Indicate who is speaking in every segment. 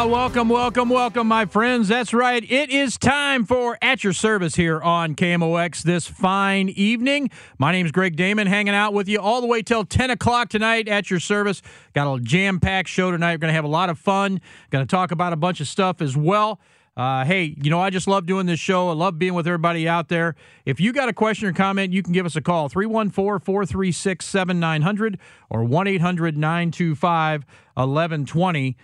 Speaker 1: Ah, welcome, welcome, welcome, my friends. That's right. It is time for At Your Service here on KMOX this fine evening. My name is Greg Damon, hanging out with you all the way till 10 o'clock tonight at your service. Got a jam packed show tonight. We're going to have a lot of fun. Going to talk about a bunch of stuff as well. Uh, hey, you know, I just love doing this show. I love being with everybody out there. If you got a question or comment, you can give us a call 314 436 7900 or 1 800 925 1120.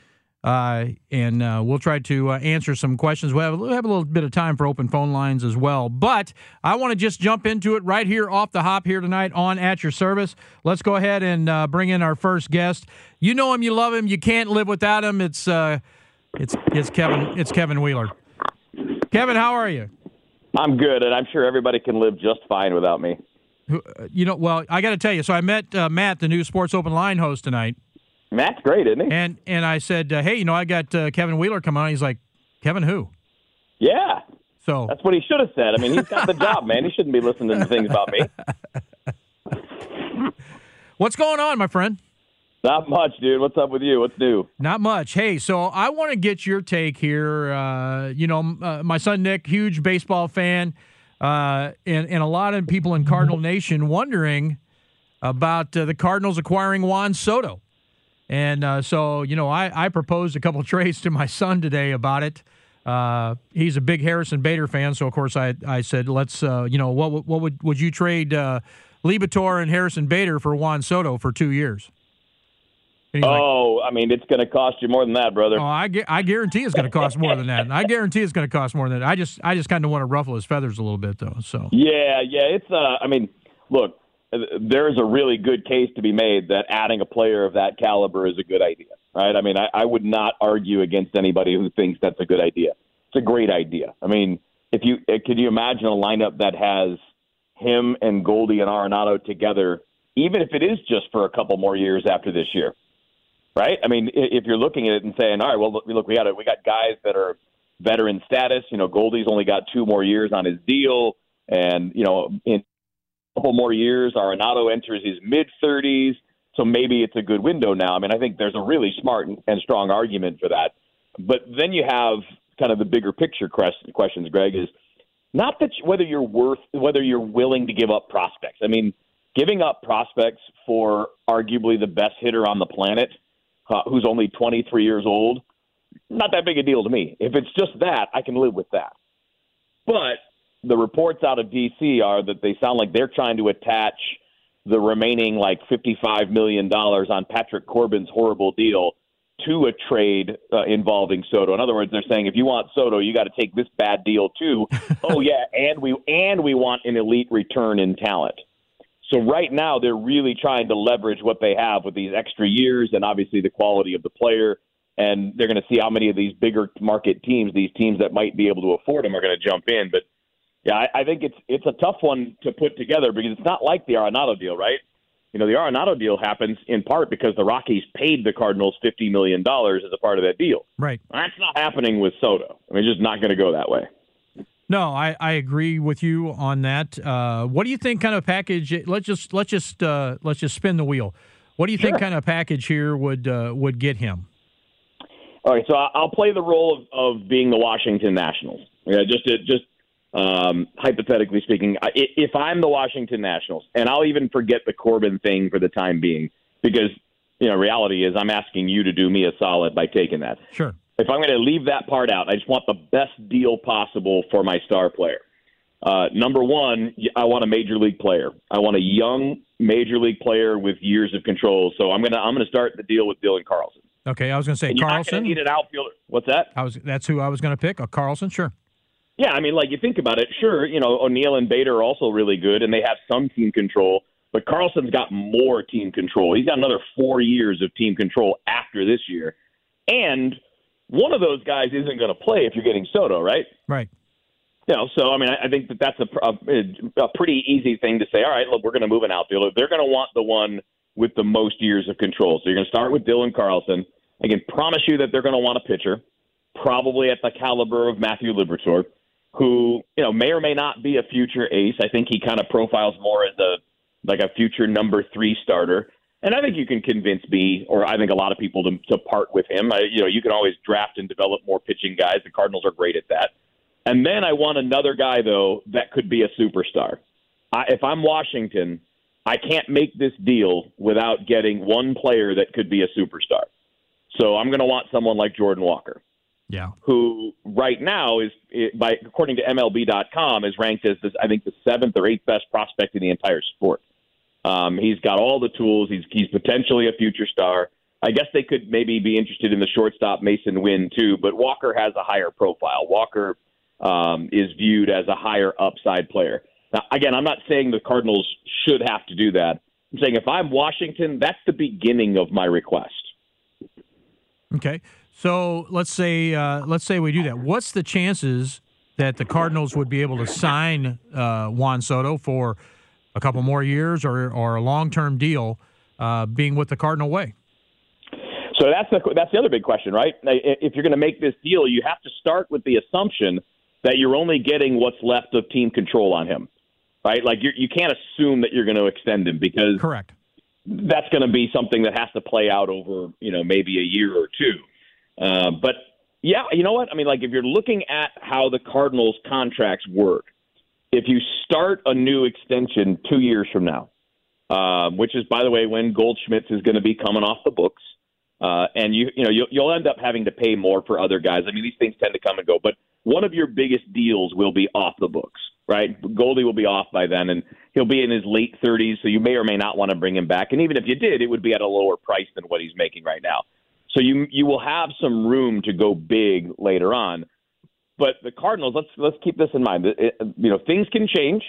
Speaker 1: Uh, and uh, we'll try to uh, answer some questions. We'll have, we'll have a little bit of time for open phone lines as well. But I want to just jump into it right here off the hop here tonight on At Your Service. Let's go ahead and uh, bring in our first guest. You know him, you love him, you can't live without him. It's uh, it's it's Kevin it's Kevin Wheeler. Kevin, how are you?
Speaker 2: I'm good, and I'm sure everybody can live just fine without me.
Speaker 1: Uh, You know, well, I got to tell you. So I met uh, Matt, the new Sports Open Line host tonight,
Speaker 2: Matt's great, isn't he?
Speaker 1: and and I said, uh, hey, you know, I got uh, Kevin Wheeler coming on. He's like, Kevin, who?
Speaker 2: Yeah,
Speaker 1: So
Speaker 2: that's what he should have said. I mean, he's got the job, man. He shouldn't be listening to things about me.
Speaker 1: what's going on, my friend?
Speaker 2: Not much, dude. What's up with you? What's new?
Speaker 1: Not much. Hey, so I want to get your take here. Uh, you know, uh, my son Nick, huge baseball fan, uh, and and a lot of people in Cardinal Nation wondering about uh, the Cardinals acquiring Juan Soto. And uh, so, you know, I, I proposed a couple trades to my son today about it. Uh, he's a big Harrison Bader fan, so of course I I said let's uh, you know what would- what would would you trade uh, Liberatore and Harrison Bader for Juan Soto for two years? He's like,
Speaker 2: Oh, I mean, it's going to cost you more than that, brother.
Speaker 1: Oh, I, gu- I guarantee it's going to cost more than that. I guarantee it's going to cost more than that. I just I just kind of want to ruffle his feathers a little bit though. So
Speaker 2: Yeah, yeah. It's. Uh, I mean, look, uh, there's a really good case to be made that adding a player of that caliber is a good idea, right? I mean, I, I would not argue against anybody who thinks that's a good idea. It's a great idea. I mean, if you uh, could you imagine a lineup that has him and Goldie and Arenado together, even if it is just for a couple more years after this year, right? I mean, if you're looking at it and saying, all right, well, look, we got it. we got guys that are veteran status. You know, Goldie's only got two more years on his deal, and you know, in couple more years, Arenado enters his mid 30s, so maybe it's a good window now. I mean, I think there's a really smart and strong argument for that. But then you have kind of the bigger picture questions, Greg, is not that whether you're worth whether you're willing to give up prospects. I mean, giving up prospects for arguably the best hitter on the planet, uh, who's only 23 years old, not that big a deal to me. If it's just that, I can live with that. But the reports out of D.C. are that they sound like they're trying to attach the remaining like 55 million dollars on Patrick Corbin's horrible deal to a trade uh, involving Soto. In other words, they're saying if you want Soto, you got to take this bad deal too. oh yeah, and we and we want an elite return in talent. So right now they're really trying to leverage what they have with these extra years and obviously the quality of the player. And they're going to see how many of these bigger market teams, these teams that might be able to afford them, are going to jump in. But yeah, I, I think it's it's a tough one to put together because it's not like the Arenado deal, right? You know, the Arenado deal happens in part because the Rockies paid the Cardinals fifty million dollars as a part of that deal.
Speaker 1: right.
Speaker 2: That's not happening with Soto. I mean, it's just not going to go that way.
Speaker 1: No, I, I agree with you on that. Uh, what do you think kind of package? Let's just let's just uh, let's just spin the wheel. What do you think kind of package here would uh, would get him?
Speaker 2: All right, so I'll play the role of, of being the Washington Nationals. Yeah, just just um, hypothetically speaking, if I'm the Washington Nationals, and I'll even forget the Corbin thing for the time being, because you know, reality is I'm asking you to do me a solid by taking that.
Speaker 1: Sure.
Speaker 2: If I'm going to leave that part out, I just want the best deal possible for my star player. Uh, number one, I want a major league player. I want a young major league player with years of control. So I'm gonna I'm gonna start the deal with Dylan Carlson.
Speaker 1: Okay, I was gonna say
Speaker 2: and
Speaker 1: Carlson.
Speaker 2: Need an outfielder. What's that?
Speaker 1: I was that's who I was gonna pick. A Carlson, sure.
Speaker 2: Yeah, I mean, like you think about it, sure. You know, O'Neill and Bader are also really good, and they have some team control. But Carlson's got more team control. He's got another four years of team control after this year, and one of those guys isn't going to play if you're getting Soto, right?
Speaker 1: Right.
Speaker 2: You know, so I mean, I, I think that that's a, a, a pretty easy thing to say. All right, look, we're going to move an outfielder. They're going to want the one with the most years of control. So you're going to start with Dylan Carlson. I can promise you that they're going to want a pitcher, probably at the caliber of Matthew Liberatore who you know may or may not be a future ace. I think he kind of profiles more as a like a future number three starter. And I think you can convince me, or I think a lot of people, to, to part with him. I, you know, you can always draft and develop more pitching guys. The Cardinals are great at that. And then I want another guy though that could be a superstar. I, if I'm Washington, I can't make this deal without getting one player that could be a superstar. So I'm going to want someone like Jordan Walker.
Speaker 1: Yeah.
Speaker 2: Who right now is, by according to MLB.com, is ranked as this, I think the seventh or eighth best prospect in the entire sport. Um, he's got all the tools. He's he's potentially a future star. I guess they could maybe be interested in the shortstop Masyn Winn too, but Walker has a higher profile. Walker um, is viewed as a higher upside player. Now, again, I'm not saying the Cardinals should have to do that. I'm saying if I'm Washington, that's the beginning of my request.
Speaker 1: Okay. So let's say uh, let's say we do that. What's the chances that the Cardinals would be able to sign uh, Juan Soto for a couple more years or or a long term deal, uh, being with the Cardinal way?
Speaker 2: So that's the that's the other big question, right? If you're going to make this deal, you have to start with the assumption that you're only getting what's left of team control on him, right? Like you you can't assume that you're going to extend him because
Speaker 1: correct.
Speaker 2: That's going to be something that has to play out over you know maybe a year or two. Uh, but yeah, you know what? I mean, like if you're looking at how the Cardinals' contracts work, if you start a new extension two years from now, uh, which is, by the way, when Goldschmidt is going to be coming off the books, uh, and you you know you'll, you'll end up having to pay more for other guys. I mean, these things tend to come and go, but one of your biggest deals will be off the books, right? Goldie will be off by then, and he'll be in his late 30s, so you may or may not want to bring him back. And even if you did, it would be at a lower price than what he's making right now. So you you will have some room to go big later on. But the Cardinals, let's let's keep this in mind. It, you know, things can change.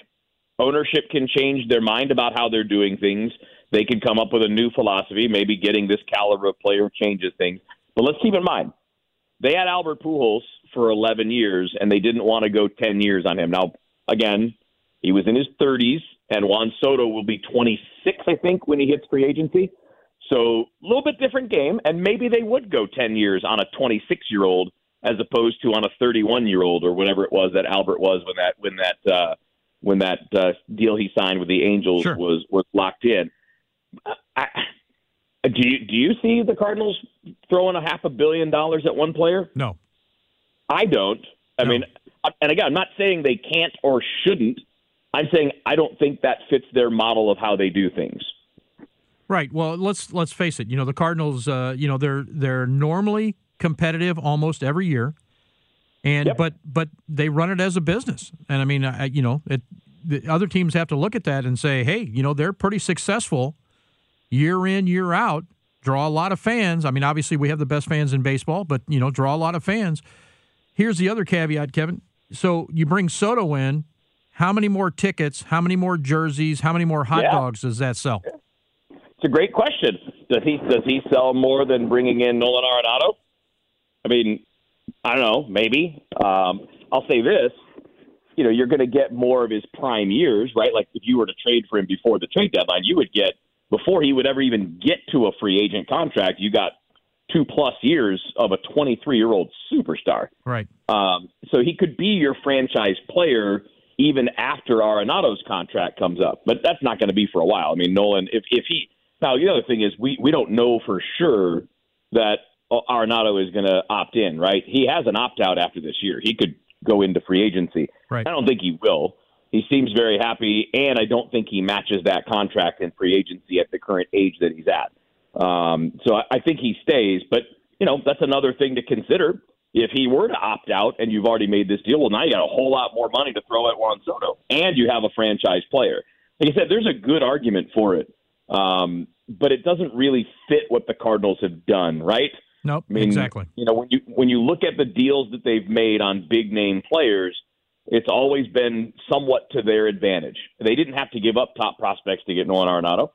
Speaker 2: Ownership can change their mind about how they're doing things. They can come up with a new philosophy. Maybe getting this caliber of player changes things. But let's keep in mind, they had Albert Pujols for 11 years, and they didn't want to go 10 years on him. Now, again, he was in his 30s, and Juan Soto will be 26, I think, when he hits free agency. So a little bit different game, and maybe they would go 10 years on a 26 year old as opposed to on a 31 year old or whatever it was that Albert was when that when that uh, when that uh, deal he signed with the Angels
Speaker 1: sure.
Speaker 2: was was locked in. I, do you do you see the Cardinals throwing a half a billion dollars at one player?
Speaker 1: No,
Speaker 2: I don't. I
Speaker 1: no.
Speaker 2: mean, and again, I'm not saying they can't or shouldn't. I'm saying I don't think that fits their model of how they do things.
Speaker 1: Right. Well, let's let's face it. You know, the Cardinals. Uh, you know, they're they're normally competitive almost every year, and
Speaker 2: yep.
Speaker 1: but but they run it as a business. And I mean, I, you know, it, the other teams have to look at that and say, hey, you know, they're pretty successful year in year out. Draw a lot of fans. I mean, obviously we have the best fans in baseball, but you know, draw a lot of fans. Here's the other caveat, Kevin. So you bring Soto in. How many more tickets? How many more jerseys? How many more hot
Speaker 2: yeah.
Speaker 1: dogs does that sell?
Speaker 2: It's a great question. Does he does he sell more than bringing in Nolan Arenado? I mean, I don't know. Maybe. Um, I'll say this. You know, you're going to get more of his prime years, right? Like if you were to trade for him before the trade deadline, you would get before he would ever even get to a free agent contract. You got two plus years of a 23 year old superstar.
Speaker 1: Right.
Speaker 2: Um, so he could be your franchise player even after Arenado's contract comes up, but that's not going to be for a while. I mean, Nolan, if if he now, the other thing is we, we don't know for sure that Arenado is going to opt in, right? He has an opt out after this year. He could go into free agency.
Speaker 1: Right.
Speaker 2: I don't think he will. He seems very happy, and I don't think he matches that contract in free agency at the current age that he's at. Um, so I, I think he stays, but you know that's another thing to consider. If he were to opt out and you've already made this deal, well, now you got a whole lot more money to throw at Juan Soto, and you have a franchise player. Like I said, there's a good argument for it, um, but it doesn't really fit what the Cardinals have done, right?
Speaker 1: Nope,
Speaker 2: I mean,
Speaker 1: exactly.
Speaker 2: You know, when you when you look at the deals that they've made on big name players, it's always been somewhat to their advantage. They didn't have to give up top prospects to get Nolan Arenado.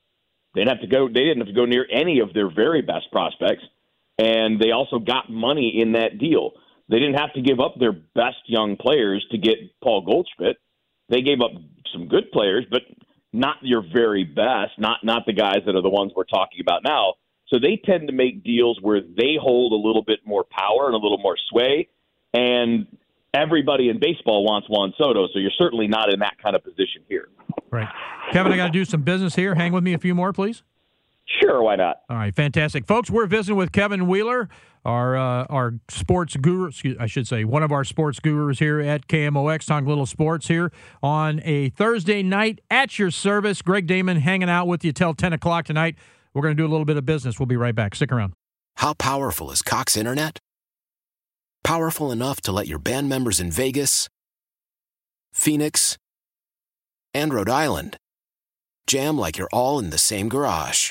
Speaker 2: They didn't have to go. They didn't have to go near any of their very best prospects, and they also got money in that deal. They didn't have to give up their best young players to get Paul Goldschmidt. They gave up some good players, but not your very best. Not not the guys that are the ones we're talking about now. So they tend to make deals where they hold a little bit more power and a little more sway, and everybody in baseball wants Juan Soto. So you're certainly not in that kind of position here.
Speaker 1: Right. Kevin, I got to do some business here. Hang with me a few more, please.
Speaker 2: Sure, why not?
Speaker 1: All right, fantastic, folks. We're visiting with Kevin Wheeler, our uh, our sports guru. Excuse, I should say one of our sports gurus here at KMOX, talking little sports here on a Thursday night at your service. Greg Damon hanging out with you till ten o'clock tonight. We're going to do a little bit of business. We'll be right back. Stick around.
Speaker 3: How powerful is Cox Internet? Powerful enough to let your band members in Vegas, Phoenix, and Rhode Island jam like you're all in the same garage.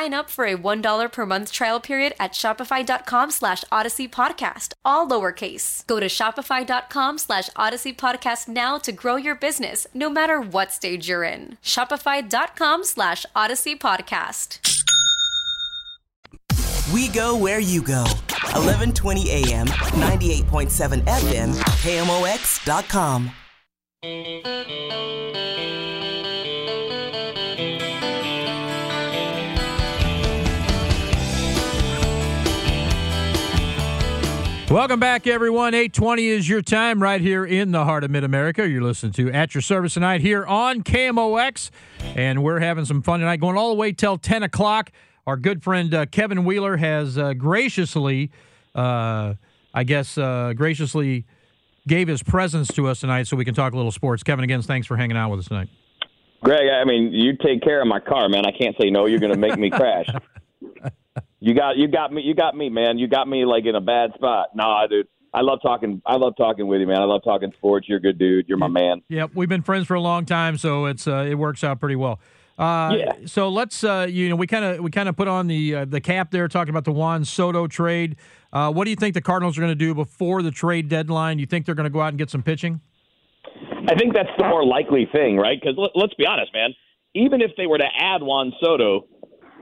Speaker 4: up for a $1 per month trial period at shopify.com slash odyssey podcast, all lowercase. Go to shopify.com slash odyssey podcast now to grow your business, no matter what stage you're in. Shopify.com slash odyssey podcast.
Speaker 5: We go where you go. 1120 AM, 98.7 FM, KMOX.com.
Speaker 1: Welcome back, everyone. 820 is your time right here in the heart of Mid America. You're listening to At Your Service tonight here on KMOX. And we're having some fun tonight, going all the way till 10 o'clock. Our good friend uh, Kevin Wheeler has uh, graciously, uh, I guess, uh, graciously gave his presence to us tonight so we can talk a little sports. Kevin, again, thanks for hanging out with us tonight.
Speaker 2: Greg, I mean, you take care of my car, man. I can't say no. You're going to make me crash. You got you got me you got me, man. You got me like in a bad spot. Nah, dude. I love talking I love talking with you, man. I love talking sports. You're a good dude. You're my man.
Speaker 1: Yep, we've been friends for a long time, so it's uh, it works out pretty well. Uh,
Speaker 2: Yeah.
Speaker 1: So let's uh, you know we kind of we kind of put on the uh, the cap there talking about the Juan Soto trade. Uh, what do you think the Cardinals are going to do before the trade deadline? You think they're going to go out and get some pitching?
Speaker 2: I think that's the more likely thing, right? Because let, let's be honest, man. Even if they were to add Juan Soto,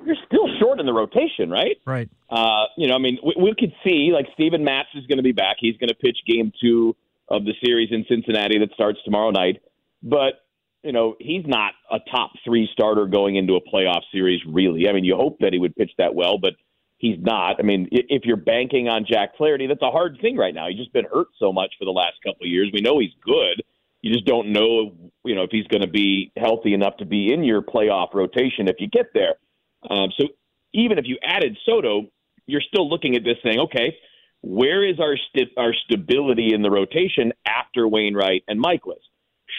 Speaker 2: you're still short in the rotation, right?
Speaker 1: Right.
Speaker 2: Uh, you know, I mean, we, we could see like Steven Matz is going to be back. He's going to pitch Game Two of the series in Cincinnati that starts tomorrow night. But you know, he's not a top three starter going into a playoff series, really. I mean, you hope that he would pitch that well, but he's not. I mean, if you're banking on Jack Flaherty, that's a hard thing right now. He's just been hurt so much for the last couple of years. We know he's good. You just don't know, you know, if he's going to be healthy enough to be in your playoff rotation if you get there. Um, so even if you added Soto, you're still looking at this saying, okay, where is our our stability in the rotation after Wainwright and Mikolas?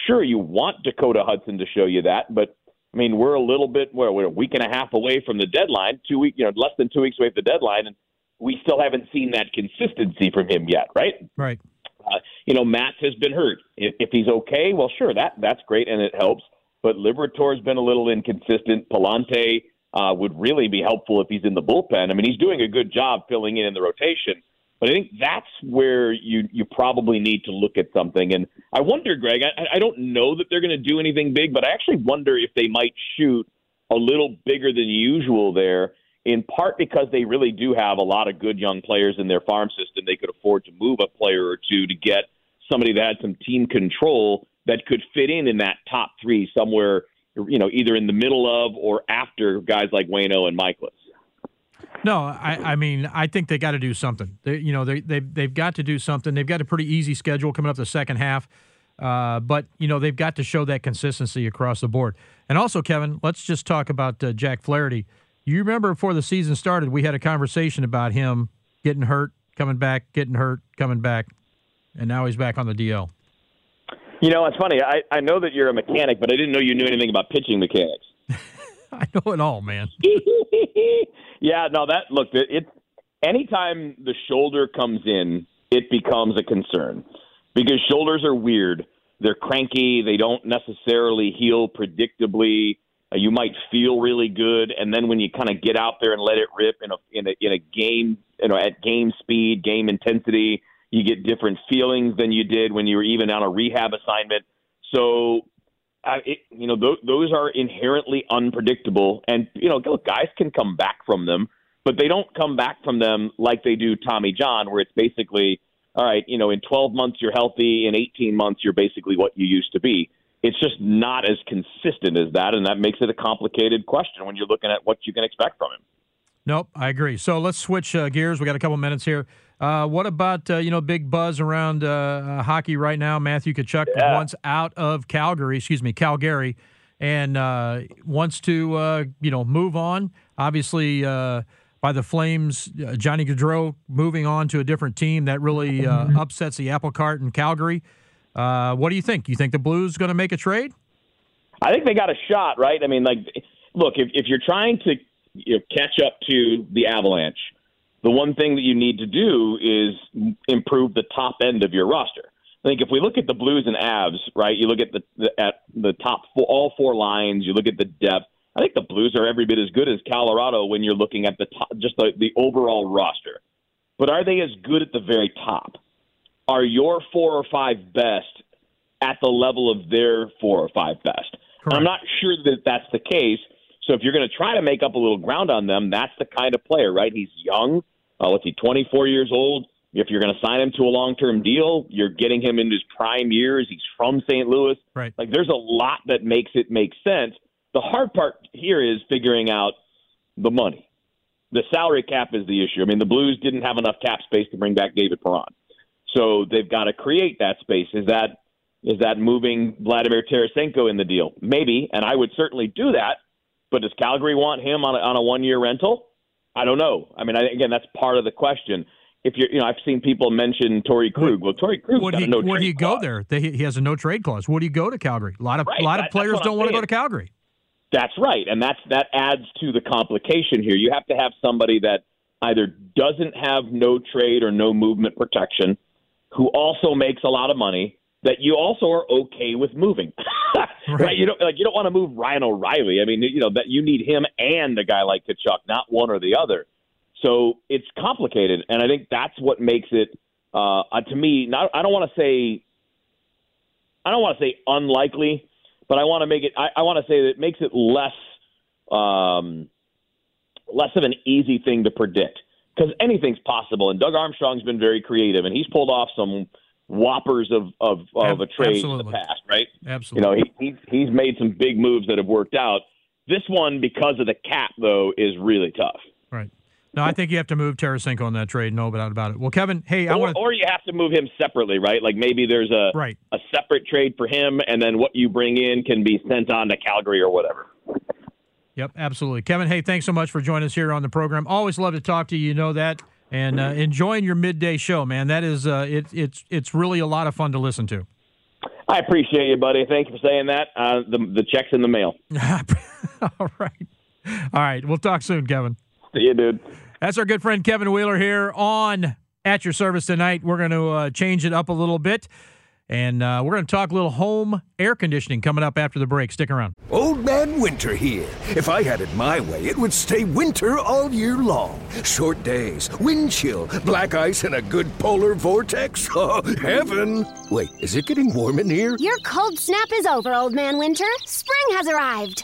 Speaker 2: Sure, you want Dakota Hudson to show you that, but I mean, we're a little bit well, we're a week and a half away from the deadline, two week, you know, less than two weeks away from the deadline, and we still haven't seen that consistency from him yet, right?
Speaker 1: Right.
Speaker 2: Uh, you know, Matz has been hurt. If, if he's okay, well, sure, that that's great and it helps. But Liberatore's been a little inconsistent. Pallante uh, would really be helpful if he's in the bullpen. I mean, he's doing a good job filling in in the rotation. But I think that's where you you probably need to look at something. And I wonder, Greg. I, I don't know that they're going to do anything big, but I actually wonder if they might shoot a little bigger than usual there. In part because they really do have a lot of good young players in their farm system. They could afford to move a player or two to get somebody that had some team control that could fit in in that top three somewhere, you know, either in the middle of or after guys like Wayno and Mikolas.
Speaker 1: No, I, I mean, I think they got to do something. They, you know, they, they, they've got to do something. They've got a pretty easy schedule coming up the second half, uh, but, you know, they've got to show that consistency across the board. And also, Kevin, let's just talk about uh, Jack Flaherty. You remember before the season started, we had a conversation about him getting hurt, coming back, getting hurt, coming back, and now he's back on the DL.
Speaker 2: You know, it's funny. I, I know that you're a mechanic, but I didn't know you knew anything about pitching mechanics.
Speaker 1: I know it all, man.
Speaker 2: yeah, no, that look, it, it anytime the shoulder comes in, it becomes a concern because shoulders are weird. They're cranky. They don't necessarily heal predictably. Uh, you might feel really good, and then when you kind of get out there and let it rip in a in a in a game, you know, at game speed, game intensity, you get different feelings than you did when you were even on a rehab assignment. So uh, it, you know, th- those are inherently unpredictable, and you know, look, guys can come back from them, but they don't come back from them like they do Tommy John, where it's basically, all right, you know, in 12 months you're healthy, in 18 months you're basically what you used to be. It's just not as consistent as that, and that makes it a complicated question when you're looking at what you can expect from him.
Speaker 1: Nope, I agree. So let's switch uh, gears. We got a couple minutes here. Uh, what about uh, you know big buzz around uh, hockey right now? Matthew Tkachuk
Speaker 2: Yeah.
Speaker 1: wants out of Calgary, excuse me, Calgary, and uh, wants to uh, you know move on. Obviously, uh, by the Flames, uh, Johnny Gaudreau moving on to a different team that really uh, upsets the apple cart in Calgary. Uh, what do you think? You think the Blues going to make a trade?
Speaker 2: I think they got a shot, right? I mean, like, look, if, if you're trying to you know, catch up to the Avalanche, the one thing that you need to do is improve the top end of your roster. I think if we look at the Blues and Avs, right? You look at the, the at the top four, all four lines. You look at the depth. I think the Blues are every bit as good as Colorado when you're looking at the top, just the, the overall roster. But are they as good at the very top? Are your four or five best at the level of their four or five best? And I'm not sure that that's the case. So if you're going to try to make up a little ground on them, that's the kind of player, right? He's young. Uh, what's he, 24 years old? If you're going to sign him to a long-term deal, you're getting him in his prime years. He's from St. Louis.
Speaker 1: Right.
Speaker 2: Like there's a lot that makes it make sense. The hard part here is figuring out the money. The salary cap is the issue. I mean, the Blues didn't have enough cap space to bring back David Perron, so they've got to create that space. Is that is that moving Vladimir Tarasenko in the deal? Maybe, and I would certainly do that. But does Calgary want him on a, on a one year rental? I don't know. I mean, I, again, that's part of the question. If you're, you know, I've seen people mention Torrey Krug. Well, Torrey Krug
Speaker 1: Would he
Speaker 2: a no
Speaker 1: would he go
Speaker 2: clause.
Speaker 1: there? They, he has a no trade clause. Would he go to Calgary? A lot of
Speaker 2: Right,
Speaker 1: a lot
Speaker 2: that-
Speaker 1: of players don't
Speaker 2: I'm
Speaker 1: want to go to Calgary.
Speaker 2: That's right, and that's that adds to the complication here. You have to have somebody that either doesn't have no trade or no movement protection, who also makes a lot of money, that you also are okay with moving. right. right. You don't like you don't want to move Ryan O'Reilly. I mean, you know that you need him and a guy like Tkachuk, not one or the other. So it's complicated, and I think that's what makes it uh, to me. Not I don't want to say I don't want to say unlikely, but I want to make it. I, I want to say that it makes it less um, less of an easy thing to predict because anything's possible. And Doug Armstrong's been very creative, and he's pulled off some whoppers of of, of a trade Absolutely. in the past, right?
Speaker 1: Absolutely.
Speaker 2: You know, he, he's he's made some big moves that have worked out. This one, because of the cap, though, is really tough.
Speaker 1: Right. No, I think you have to move Tarasenko on that trade. No doubt about it. Well, Kevin, hey,
Speaker 2: or,
Speaker 1: I want
Speaker 2: or you have to move him separately, right? Like maybe there's a
Speaker 1: right.
Speaker 2: a separate trade for him, and then what you bring in can be sent on to Calgary or whatever.
Speaker 1: Yep, absolutely. Kevin, hey, thanks so much for joining us here on the program. Always love to talk to you. You know that, and uh, enjoying your midday show, man. That is, uh, it, it's it's really a lot of fun to listen to.
Speaker 2: I appreciate you, buddy. Thank you for saying that. Uh, the the check's in the mail.
Speaker 1: All right, all right. We'll talk soon, Kevin.
Speaker 2: See you, dude.
Speaker 1: That's our good friend Kevin Wheeler here on at your service tonight. We're going to uh, change it up a little bit. And uh, we're going to talk a little home air conditioning coming up after the break. Stick around.
Speaker 6: Old Man Winter here. If I had it my way, it would stay winter all year long. Short days, wind chill, black ice, and a good polar vortex. Oh, heaven! Wait, is it getting warm in here?
Speaker 7: Your cold snap is over, Old Man Winter. Spring has arrived.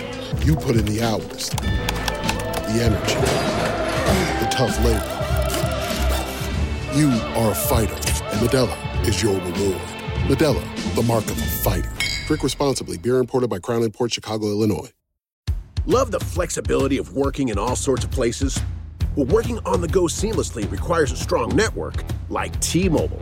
Speaker 8: You put in the hours, the energy, the tough labor. You are a fighter, and Modelo is your reward. Modelo, the mark of a fighter. Drink responsibly. Beer imported by Crown Port Chicago, Illinois.
Speaker 9: Love the flexibility of working in all sorts of places? Well, working on the go seamlessly requires a strong network like T-Mobile.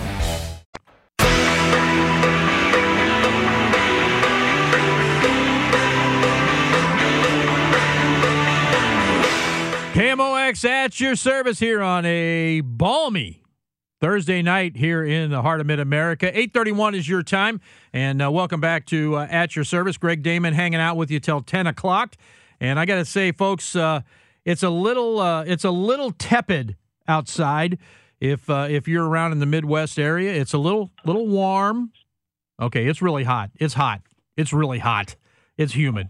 Speaker 1: KMOX at your service here on a balmy Thursday night here in the heart of Mid America. 831 is your time. And uh, welcome back to uh, At Your Service. Greg Damon hanging out with you till 10 o'clock. And I got to say, folks, uh, it's a little uh, it's a little tepid outside. If uh, if you're around in the Midwest area, it's a little little warm. Okay, it's really hot. It's hot. It's really hot. It's humid.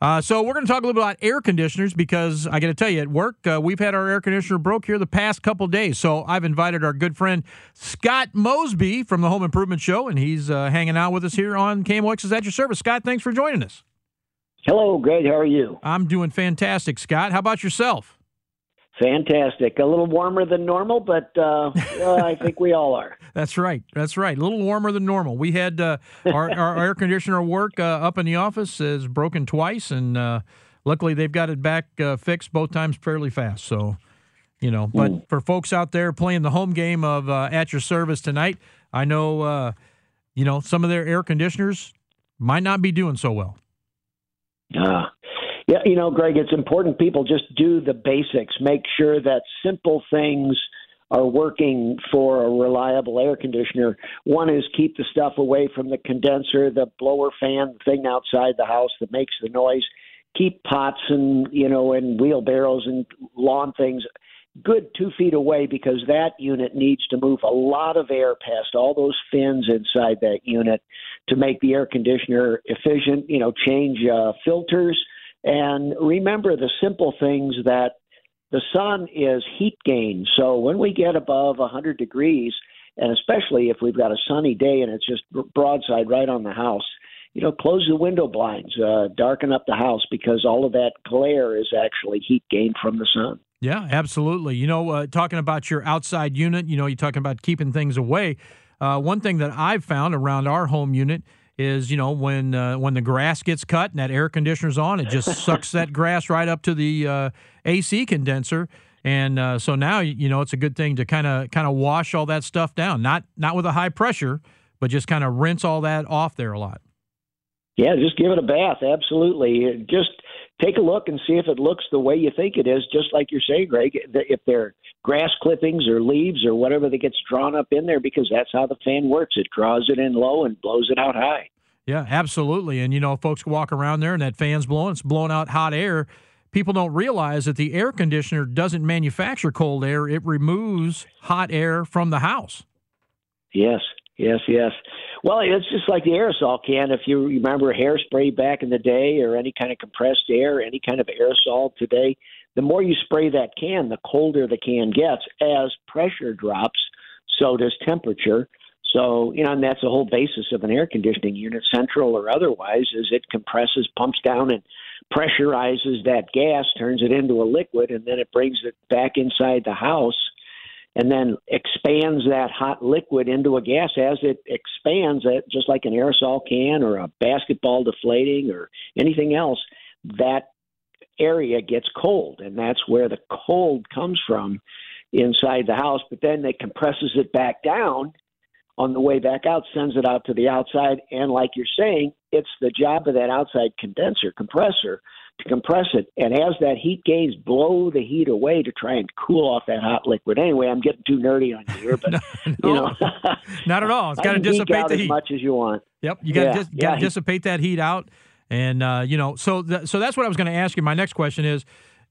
Speaker 1: Uh, so we're going to talk a little bit about air conditioners because I got to tell you, at work uh, we've had our air conditioner broke here the past couple days. So I've invited our good friend Scott Mosby from the Home Improvement Show, and he's uh, hanging out with us here on KMOX is at your service. Scott, thanks for joining us.
Speaker 10: Hello, Greg. How are you?
Speaker 1: I'm doing fantastic, Scott. How about yourself?
Speaker 10: Fantastic. A little warmer than normal, but uh, I think we all are.
Speaker 1: That's right. That's right. A little warmer than normal. We had uh, our, our, air conditioner work uh, up in the office is broken twice, and uh, luckily they've got it back uh, fixed both times fairly fast. So, you know, but mm. for folks out there playing the home game of uh, at your service tonight, I know, you know, some of their air conditioners might not be doing so well.
Speaker 10: Ah. Yeah, you know, Greg, it's important people just do the basics. Make sure that simple things are working for a reliable air conditioner. One is keep the stuff away from the condenser, the blower fan, the thing outside the house that makes the noise. Keep pots and you know and wheelbarrows and lawn things good two feet away because that unit needs to move a lot of air past all those fins inside that unit to make the air conditioner efficient. You know, change uh, filters and remember the simple things that the sun is heat gain. So when we get above 100 degrees, and especially if we've got a sunny day and it's just broadside right on the house, you know, close the window blinds, uh, darken up the house because all of that glare is actually heat gain from the sun.
Speaker 1: Yeah, absolutely. You know, uh, talking about your outside unit, you know, you're talking about keeping things away. Uh, one thing that I've found around our home unit is, you know, when uh, when the grass gets cut and that air conditioner's on, it just sucks that grass right up to the uh, AC condenser. And uh, so now, you know, it's a good thing to kind of kind of wash all that stuff down, not not with a high pressure, but just kind of rinse all that off there a lot.
Speaker 10: Yeah, just give it a bath. Absolutely. Just take a look and see if it looks the way you think it is, just like you're saying, Greg. If they're grass clippings or leaves or whatever that gets drawn up in there, because that's how the fan works. It draws it in low and blows it out high.
Speaker 1: Yeah, absolutely. And, you know, folks walk around there and that fan's blowing, it's blowing out hot air. People don't realize that the air conditioner doesn't manufacture cold air, it removes hot air from the house.
Speaker 10: Yes, yes, yes. Well, it's just like the aerosol can. If you remember hairspray back in the day or any kind of compressed air, any kind of aerosol today, the more you spray that can, the colder the can gets. As pressure drops, so does temperature. So, you know, and that's the whole basis of an air conditioning unit, central or otherwise, is it compresses, pumps down, and pressurizes that gas, turns it into a liquid, and then it brings it back inside the house and then expands that hot liquid into a gas as it expands it just like an aerosol can or a basketball deflating or anything else that area gets cold and that's where the cold comes from inside the house but then it compresses it back down on the way back out sends it out to the outside and like you're saying it's the job of that outside condenser compressor to compress it. And as that heat gains, blow the heat away to try and cool off that hot liquid. Anyway, I'm getting too nerdy on you here, but no, you know,
Speaker 1: not at all. It's got to dissipate the heat
Speaker 10: as much as you want.
Speaker 1: Yep, you got to yeah, dis- yeah. dissipate that heat out. And uh, you know, so th- so that's what I was going to ask you. My next question is,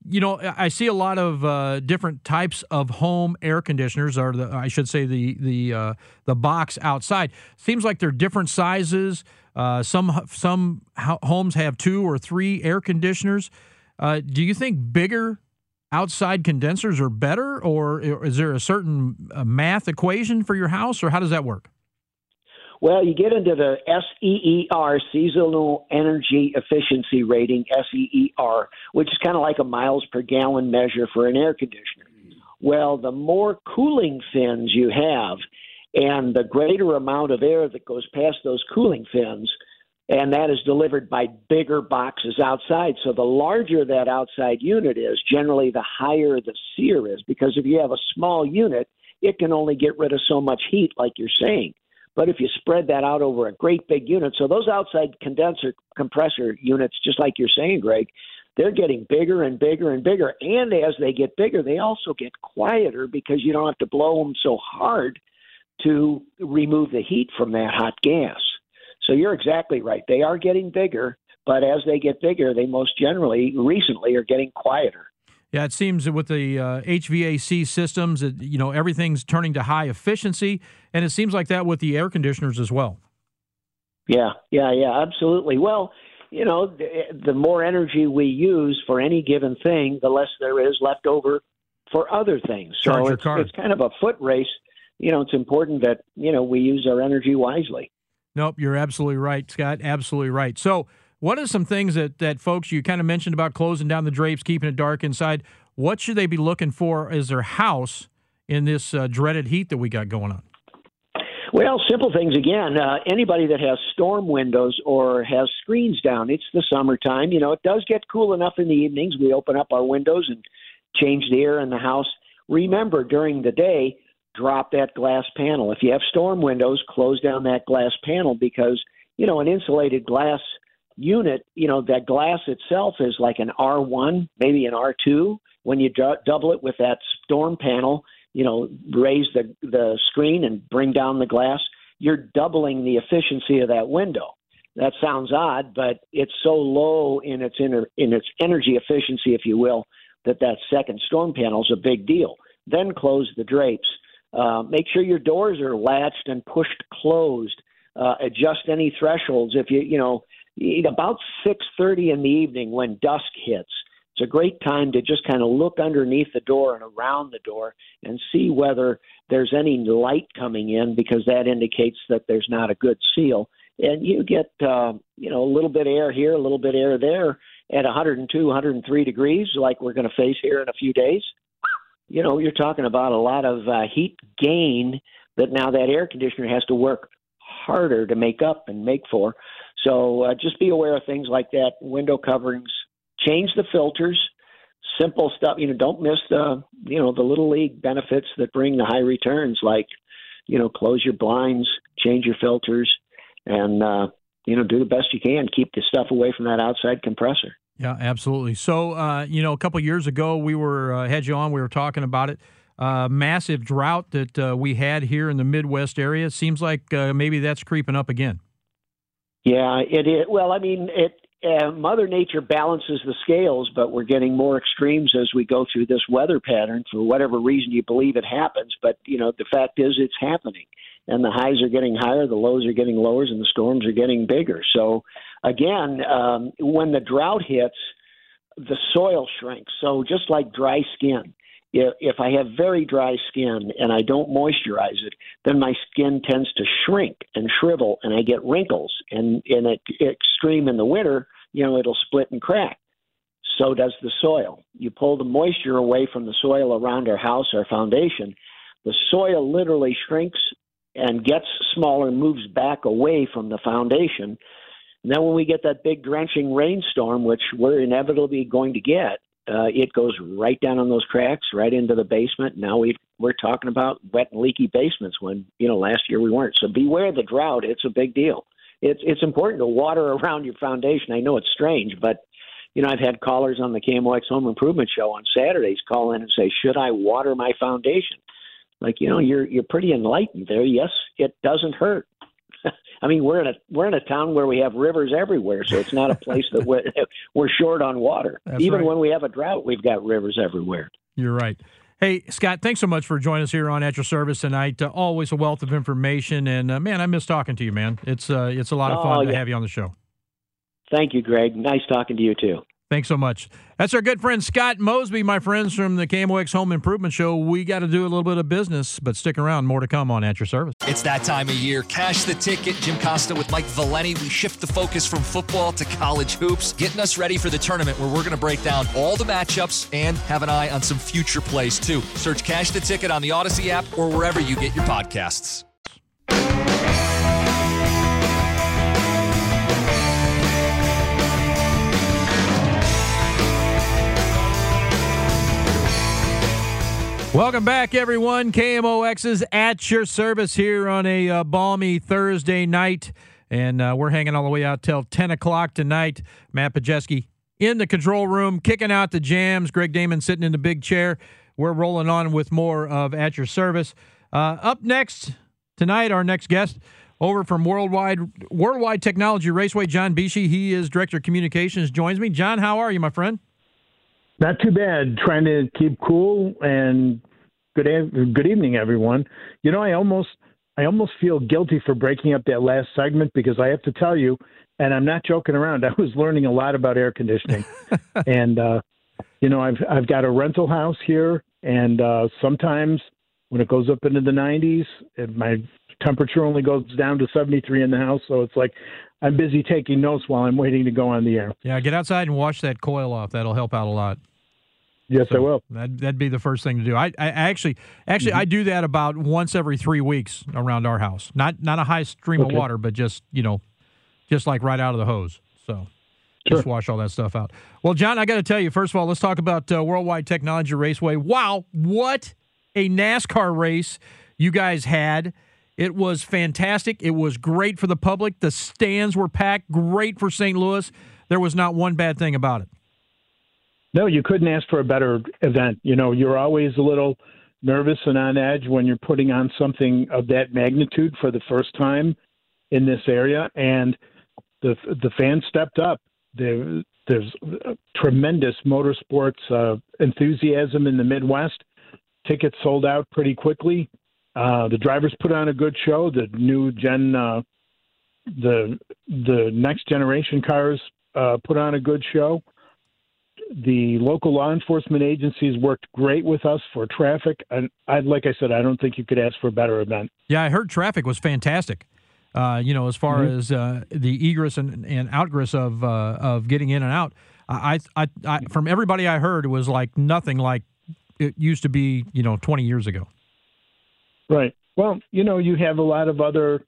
Speaker 1: you know, I see a lot of uh, different types of home air conditioners, or the, I should say the the uh, the box outside. Seems like they're different sizes. Uh, some some homes have two or three air conditioners. Uh, do you think bigger outside condensers are better, or is there a certain uh, math equation for your house, or how does that work?
Speaker 10: Well, you get into the SEER, Seasonal Energy Efficiency Rating, SEER, which is kind of like a miles per gallon measure for an air conditioner. Well, the more cooling fins you have, and the greater amount of air that goes past those cooling fins, and that is delivered by bigger boxes outside. So the larger that outside unit is, generally the higher the SEER is, because if you have a small unit, it can only get rid of so much heat, like you're saying. But if you spread that out over a great big unit, so those outside condenser compressor units, just like you're saying, Greg, they're getting bigger and bigger and bigger. And as they get bigger, they also get quieter because you don't have to blow them so hard to remove the heat from that hot gas. So you're exactly right. They are getting bigger, but as they get bigger, they most generally recently are getting quieter.
Speaker 1: Yeah, it seems that with the uh, HVAC systems, that you know everything's turning to high efficiency, and it seems like that with the air conditioners as well.
Speaker 10: Yeah, yeah, yeah, absolutely. Well, you know, the, the more energy we use for any given thing, the less there is left over for other things. So it's, it's kind of a foot race. You know, it's important that you know we use our energy wisely.
Speaker 1: Nope, you're absolutely right, Scott. Absolutely right. So what are some things that, that folks you kind of mentioned about closing down the drapes, keeping it dark inside? What should they be looking for as their house in this uh, dreaded heat that we got going on?
Speaker 10: Well, simple things again. Uh, anybody that has storm windows or has screens down, it's the summertime. You know, it does get cool enough in the evenings. We open up our windows and change the air in the house. Remember, during the day, drop that glass panel. If you have storm windows, close down that glass panel because, you know, an insulated glass unit, you know, that glass itself is like an R1, maybe an R2. When you d- double it with that storm panel, you know, raise the the screen and bring down the glass, you're doubling the efficiency of that window. That sounds odd, but it's so low in its inner, in its energy efficiency, if you will, that that second storm panel is a big deal. Then close the drapes. Uh, make sure your doors are latched and pushed closed. Uh, adjust any thresholds if you you know about 6:30 in the evening when dusk hits. It's a great time to just kind of look underneath the door and around the door and see whether there's any light coming in because that indicates that there's not a good seal. And you get uh, you know a little bit of air here, a little bit of air there at 102, 103 degrees, like we're going to face here in a few days. You know, you're talking about a lot of uh, heat gain that now that air conditioner has to work harder to make up and make for. So uh, just be aware of things like that. Window coverings, change the filters. Simple stuff. You know, don't miss the you know the little league benefits that bring the high returns, like you know, close your blinds, change your filters, and uh, you know, do the best you can. Keep the stuff away from that outside compressor.
Speaker 1: Yeah, absolutely. So, uh, you know, a couple years ago, we were uh, had you on. We were talking about it. Uh, massive drought that uh, we had here in the Midwest area. Seems like uh, maybe that's creeping up again.
Speaker 10: Yeah, it is. Well, I mean, it. Uh, Mother Nature balances the scales, but we're getting more extremes as we go through this weather pattern for whatever reason you believe it happens. But you know, the fact is, it's happening, and the highs are getting higher, the lows are getting lower, and the storms are getting bigger. So, again, um, when the drought hits, the soil shrinks. So, just like dry skin, if, I have very dry skin and I don't moisturize it, then my skin tends to shrink and shrivel, and I get wrinkles. And in extreme in the winter, you know, it'll split and crack. So does the soil. You pull the moisture away from the soil around our house, our foundation, the soil literally shrinks and gets smaller, moves back away from the foundation. And then when we get that big drenching rainstorm, which we're inevitably going to get, uh, it goes right down on those cracks, right into the basement. Now we we're talking about wet and leaky basements when you know last year we weren't. So beware the drought. It's a big deal. It's it's important to water around your foundation. I know it's strange, but you know I've had callers on the KMOX Home Improvement Show on Saturdays call in and say, "Should I water my foundation?" Like you know you're you're pretty enlightened there. Yes, it doesn't hurt. I mean, we're in a we're in a town where we have rivers everywhere, so it's not a place that we're, we're short on water.
Speaker 1: That's
Speaker 10: Even
Speaker 1: right.
Speaker 10: when we have a drought, we've got rivers everywhere.
Speaker 1: You're right. Hey, Scott, thanks so much for joining us here on At Your Service tonight. Uh, always a wealth of information, and uh, man, I miss talking to you, man. It's uh, it's a lot of fun
Speaker 10: Oh,
Speaker 1: to have you on the show.
Speaker 10: Thank you, Greg. Nice talking to you too.
Speaker 1: Thanks so much. That's our good friend Scott Mosby, my friends from the KMOX Home Improvement Show. We got to do a little bit of business, but stick around. More to come on At Your Service.
Speaker 11: It's that time of year. Cash the ticket. Jim Costa with Mike Valenti. We shift the focus from football to college hoops, getting us ready for the tournament where we're going to break down all the matchups and have an eye on some future plays too. Search Cash the Ticket on the Audacy app or wherever you get your podcasts.
Speaker 1: Welcome back, everyone. KMOX is at your service here on a uh, balmy Thursday night, and uh, we're hanging all the way out till 10 o'clock tonight. Matt Pajeski in the control room, kicking out the jams. Greg Damon sitting in the big chair. We're rolling on with more of At Your Service. Uh, up next tonight, our next guest over from Worldwide Worldwide Technology Raceway, John Bishi. He is Director of Communications, joins me. John, how are you, my friend?
Speaker 12: Not too bad. Trying to keep cool and good good evening, everyone. You know, I almost I almost feel guilty for breaking up that last segment because I have to tell you, and I'm not joking around. I was learning a lot about air conditioning, and uh, you know, I've I've got a rental house here, and uh, sometimes when it goes up into the 90s, it, my temperature only goes down to 73 in the house. So it's like I'm busy taking notes while I'm waiting to go on the air.
Speaker 1: Yeah, get outside and wash that coil off. That'll help out a lot.
Speaker 12: Yes, I will.
Speaker 1: That that'd be the first thing to do. I, I actually actually I do that about once every three weeks around our house. Not not a high stream
Speaker 12: Okay.
Speaker 1: of water, but just you know, just like right out of the hose. So just wash all that stuff out. Well, John, I got to tell you, first of all, let's talk about uh, Worldwide Technology Raceway. Wow, what a NASCAR race you guys had! It was fantastic. It was great for the public. The stands were packed. Great for St. Louis. There was not one bad thing about it.
Speaker 12: No, you couldn't ask for a better event. You know, you're always a little nervous and on edge when you're putting on something of that magnitude for the first time in this area, and the the fans stepped up. There, there's tremendous motorsports uh, enthusiasm in the Midwest. Tickets sold out pretty quickly. Uh, the drivers put on a good show. The new gen, uh, the the next generation cars uh, put on a good show. The local law enforcement agencies worked great with us for traffic, and I, like I said, I don't think you could ask for a better event.
Speaker 1: Yeah, I heard traffic was fantastic. Uh, you know, as far
Speaker 12: Mhm.
Speaker 1: as uh, the egress and, and outgress of uh, of getting in and out, I, I, I, from everybody I heard, it was like nothing like it used to be. You know, twenty years ago.
Speaker 12: Right. Well, you know, you have a lot of other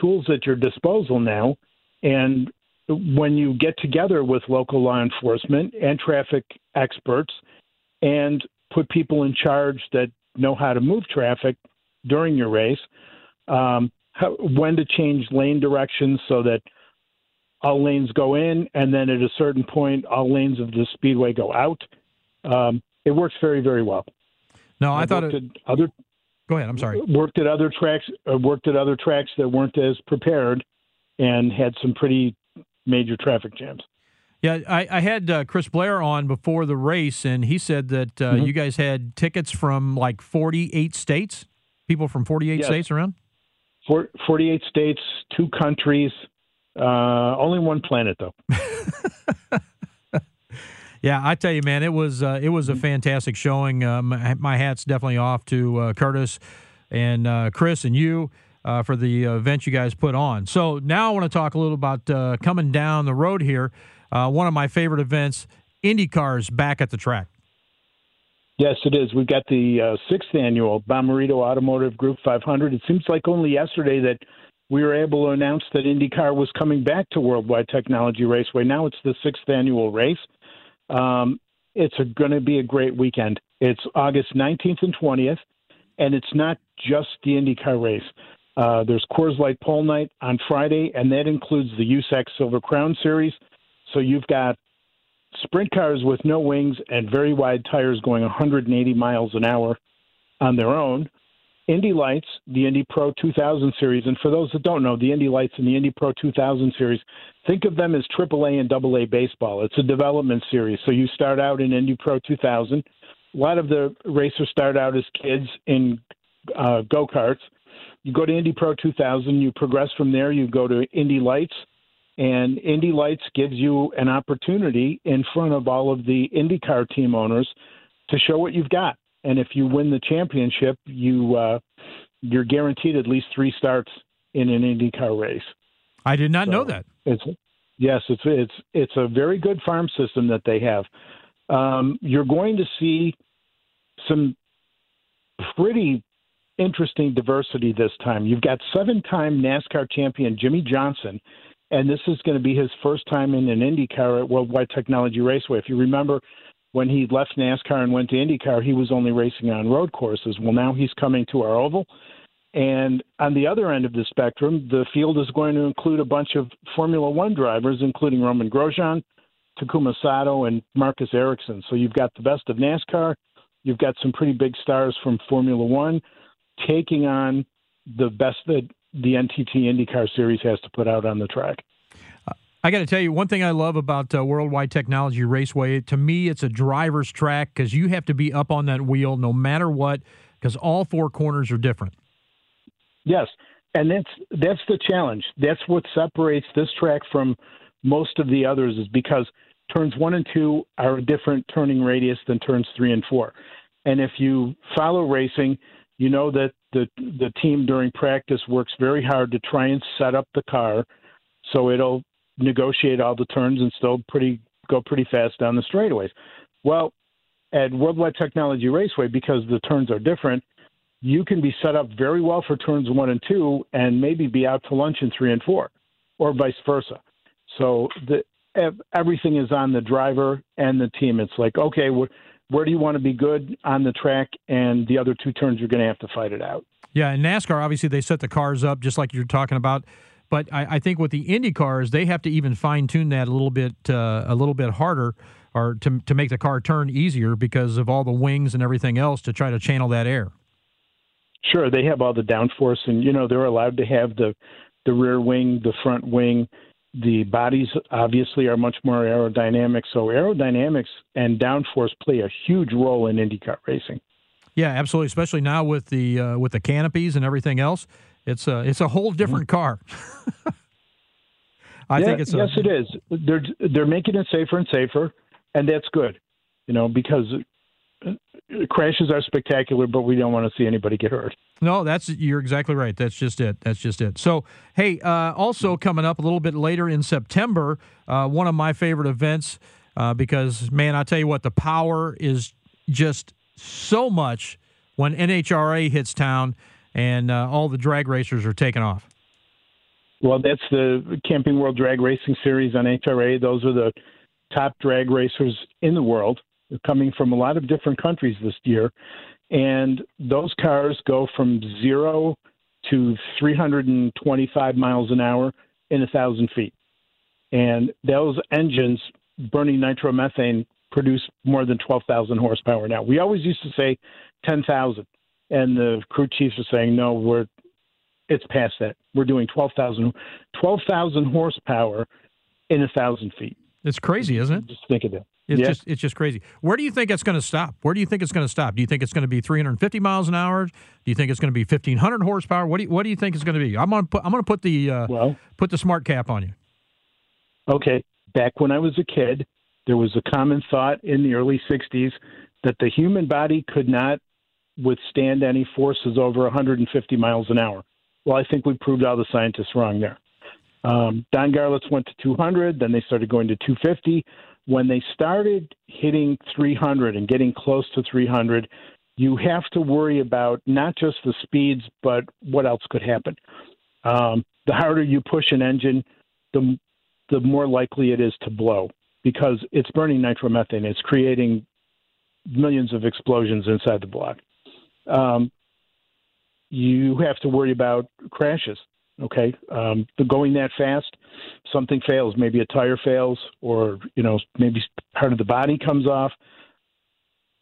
Speaker 12: tools at your disposal now. And when you get together with local law enforcement and traffic experts and put people in charge that know how to move traffic during your race, um, how, when to change lane directions so that all lanes go in, and then at a certain point, all lanes of the speedway go out. Um, it works very, very well.
Speaker 1: No, I
Speaker 12: I've
Speaker 1: thought it.
Speaker 12: other
Speaker 1: Go ahead. I'm sorry.
Speaker 12: worked at other tracks uh, worked at other tracks that weren't as prepared and had some pretty major traffic jams
Speaker 1: Yeah, I, I had uh, Chris Blair on before the race, and he said that uh,
Speaker 12: Mhm.
Speaker 1: you guys had tickets from like 48 states, people from 48
Speaker 12: Yes.
Speaker 1: states around.
Speaker 12: Four, 48 states two countries uh, only one planet though
Speaker 1: Yeah, I tell you, man, it was uh, it was a fantastic showing. Uh, my, my hat's definitely off to uh, Curtis and uh, Chris and you uh, for the event you guys put on. So now I want to talk a little about uh, coming down the road here. Uh, one of my favorite events, IndyCars back at the track.
Speaker 12: yes it is we've got the uh, sixth annual Bomarito Automotive Group 500 it seems like only yesterday that we were able to announce that IndyCar was coming back to Worldwide Technology Raceway now it's the sixth annual race um, it's going to be a great weekend. It's August 19th and 20th, and it's not just the IndyCar race. Uh, there's Coors Light Pole Night on Friday, and that includes the USAC Silver Crown Series. So you've got sprint cars with no wings and very wide tires going 180 miles an hour on their own. Indy Lights, the Indy Pro 2000 series, and for those that don't know, the Indy Lights and the Indy Pro 2000 series, think of them as AAA and AA baseball. It's a development series. So you start out in Indy Pro 2000. A lot of the racers start out as kids in uh, go karts. You go to Indy Pro 2000, you progress from there, you go to Indy Lights, and Indy Lights gives you an opportunity in front of all of the IndyCar team owners to show what you've got. And if you win the championship, you uh, you're guaranteed at least three starts in an IndyCar race.
Speaker 1: I did not know that.
Speaker 12: It's yes, it's it's it's a very good farm system that they have. Um, you're going to see some pretty interesting diversity this time. You've got seven-time NASCAR champion Jimmie Johnson, and this is going to be his first time in an IndyCar at Worldwide Technology Raceway. If you remember, when he left NASCAR and went to IndyCar, he was only racing on road courses. Well, now he's coming to our oval. And on the other end of the spectrum, the field is going to include a bunch of Formula One drivers, including Romain Grosjean, Takuma Sato, and Marcus Ericsson. So you've got the best of NASCAR. You've got some pretty big stars from Formula One taking on the best that the NTT IndyCar Series has to put out on the track.
Speaker 1: I got to tell you, one thing I love about uh, Worldwide Technology Raceway, to me, it's a driver's track because you have to be up on that wheel no matter what, because all four corners are different.
Speaker 12: Yes, and that's that's the challenge. That's what separates this track from most of the others is because turns one and two are a different turning radius than turns three and four. And if you follow racing, you know that the the team during practice works very hard to try and set up the car so it'll negotiate all the turns and still pretty go pretty fast down the straightaways. Well, at Worldwide Technology Raceway, because the turns are different, you can be set up very well for turns one and two and maybe be out to lunch in three and four, or vice versa. So the ev- everything is on the driver and the team. It's like, okay, wh- where do you want to be good on the track? And the other two turns, you're going to have to fight it out.
Speaker 1: Yeah, in NASCAR, obviously they set the cars up just like you're talking about. But I, I think with the Indy cars, they have to even fine tune that a little bit, uh, a little bit harder, or to to make the car turn easier because of all the wings and everything else to try to channel that air.
Speaker 12: Sure, they have all the downforce, and you know they're allowed to have the the rear wing, the front wing, The bodies obviously are much more aerodynamic. So aerodynamics and downforce play a huge role in IndyCar racing.
Speaker 1: Yeah, absolutely. Especially now with the uh, with the canopies and everything else, it's a it's a whole different car. I
Speaker 12: yeah,
Speaker 1: think it's a,
Speaker 12: yes, it is. They're they're making it safer and safer, and that's good. You know, because uh, crashes are spectacular, but we don't want to see anybody get hurt.
Speaker 1: No, that's you're exactly right. That's just it. That's just it. So, hey, uh, also coming up a little bit later in September, uh, one of my favorite events uh, because man, I tell you what, the power is just so much when NHRA hits town and uh, all the drag racers are taking off.
Speaker 12: Well, that's the Camping World Drag Racing Series NHRA. Those are the top drag racers in the world. They're coming from a lot of different countries this year. And those cars go from zero to 325 miles an hour in a thousand feet. And those engines burning nitromethane produce more than 12,000 horsepower now. We always used to say 10,000, and the crew chiefs are saying, no, we're it's past that. We're doing 12,000 12,000 horsepower in a thousand feet.
Speaker 1: It's crazy, isn't it?
Speaker 12: Just think of it.
Speaker 1: It's
Speaker 12: yeah.
Speaker 1: just it's just crazy. Where do you think it's going to stop? Where do you think it's going to stop? Do you think it's going to be 350 miles an hour? Do you think it's going to be 1500 horsepower? What do you, what do you think it's going to be? I'm going to put I'm going to put the uh,
Speaker 12: well,
Speaker 1: put the smart cap on you.
Speaker 12: Okay, back when I was a kid, there was a common thought in the early 60s that the human body could not withstand any forces over 150 miles an hour. Well, I think we proved all the scientists wrong there. Um, Don Garlits went to 200, then they started going to 250. When they started hitting 300 and getting close to 300, you have to worry about not just the speeds, but what else could happen. Um, the harder you push an engine, the the more likely it is to blow because it's burning nitromethane. It's creating millions of explosions inside the block. Um, you have to worry about crashes. Okay, um, going that fast, something fails. Maybe a tire fails, or you know, maybe part of the body comes off.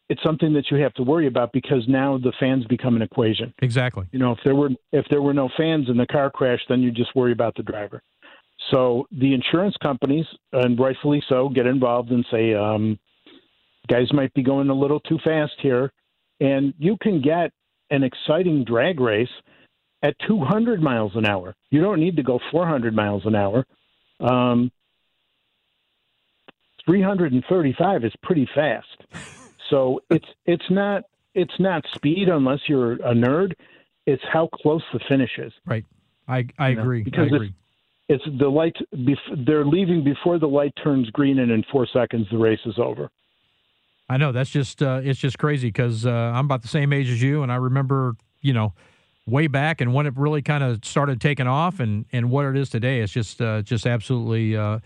Speaker 12: It's something that you have to worry about because now the fans become an equation.
Speaker 1: Exactly.
Speaker 12: You know, if there were if there were no fans in the car crash, then you just worry about the driver. So the insurance companies, and rightfully so, get involved and say, um, guys might be going a little too fast here. And you can get an exciting drag race at 200 miles an hour. You don't need to go 400 miles an hour. Um, 335 is pretty fast. So it's it's not it's not speed unless you're a nerd. It's how close the finish is.
Speaker 1: Right. I I
Speaker 12: You know,
Speaker 1: agree.
Speaker 12: because
Speaker 1: I agree.
Speaker 12: It's the light. Bef- they're leaving before the light turns green, and in four seconds the race is over.
Speaker 1: I know that's just uh, it's just crazy because uh, I'm about the same age as you, and I remember you know way back and when it really kind of started taking off, and and what it is today. It's just uh, just absolutely uh,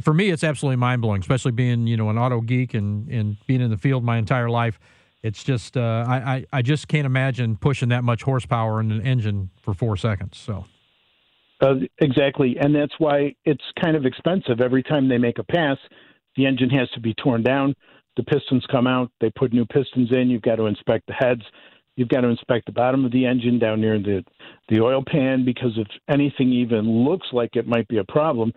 Speaker 1: for me, it's absolutely mind blowing. Especially being you know an auto geek and and being in the field my entire life. It's just uh, I, I just can't imagine pushing that much horsepower in an engine for four seconds. So.
Speaker 12: Uh, exactly, and that's why it's kind of expensive. Every time they make a pass, the engine has to be torn down. The pistons come out. They put new pistons in. You've got to inspect the heads. You've got to inspect the bottom of the engine down near the the oil pan because if anything even looks like it might be a problem,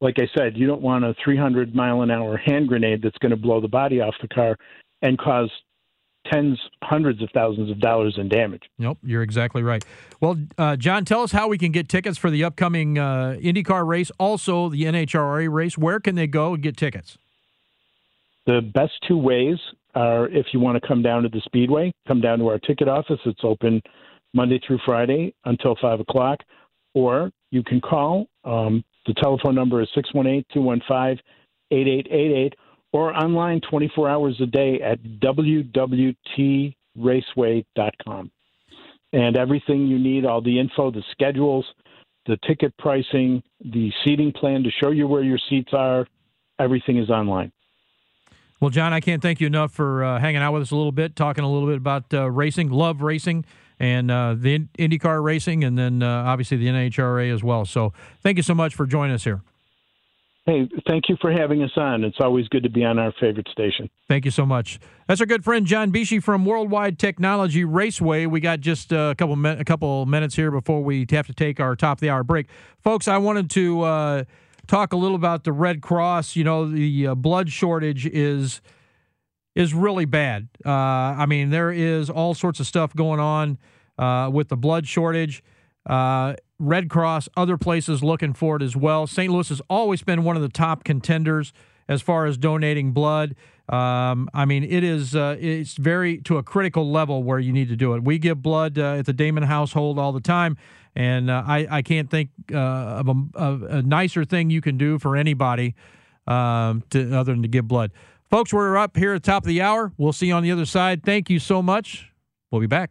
Speaker 12: like I said, you don't want a 300 mile an hour hand grenade that's going to blow the body off the car and cause tens, hundreds of thousands of dollars in damage.
Speaker 1: Nope, you're exactly right. Well, uh, John, tell us how we can get tickets for the upcoming uh, IndyCar race, also the NHRA race. Where can they go and get tickets?
Speaker 12: The best two ways are if you want to come down to the Speedway, come down to our ticket office. It's open Monday through Friday until 5 o'clock. Or you can call. Um, the telephone number is 618 215 8888 or online 24 hours a day at www.raceway.com. And everything you need, all the info, the schedules, the ticket pricing, the seating plan to show you where your seats are, everything is online.
Speaker 1: Well, John, I can't thank you enough for uh, hanging out with us a little bit, talking a little bit about uh, racing, love racing, and uh, the IndyCar racing, and then uh, obviously the NHRA as well. So thank you so much for joining us here.
Speaker 12: Hey, thank you for having us on. It's always good to be on our favorite station.
Speaker 1: Thank you so much. That's our good friend John Bishi from Worldwide Technology Raceway. We got just a couple a couple minutes here before we have to take our top of the hour break, folks. I wanted to uh, talk a little about the Red Cross. You know, the uh, blood shortage is is really bad. Uh, I mean, there is all sorts of stuff going on uh, with the blood shortage. Uh, Red Cross, other places looking for it as well. St. Louis has always been one of the top contenders as far as donating blood. Um, I mean, it is uh, it's very to a critical level where you need to do it. We give blood uh, at the Damon household all the time, and uh, I I can't think uh, of a, of, a, nicer thing you can do for anybody um, to, other than to give blood. Folks, we're up here at the top of the hour. We'll see you on the other side. Thank you so much. We'll be back.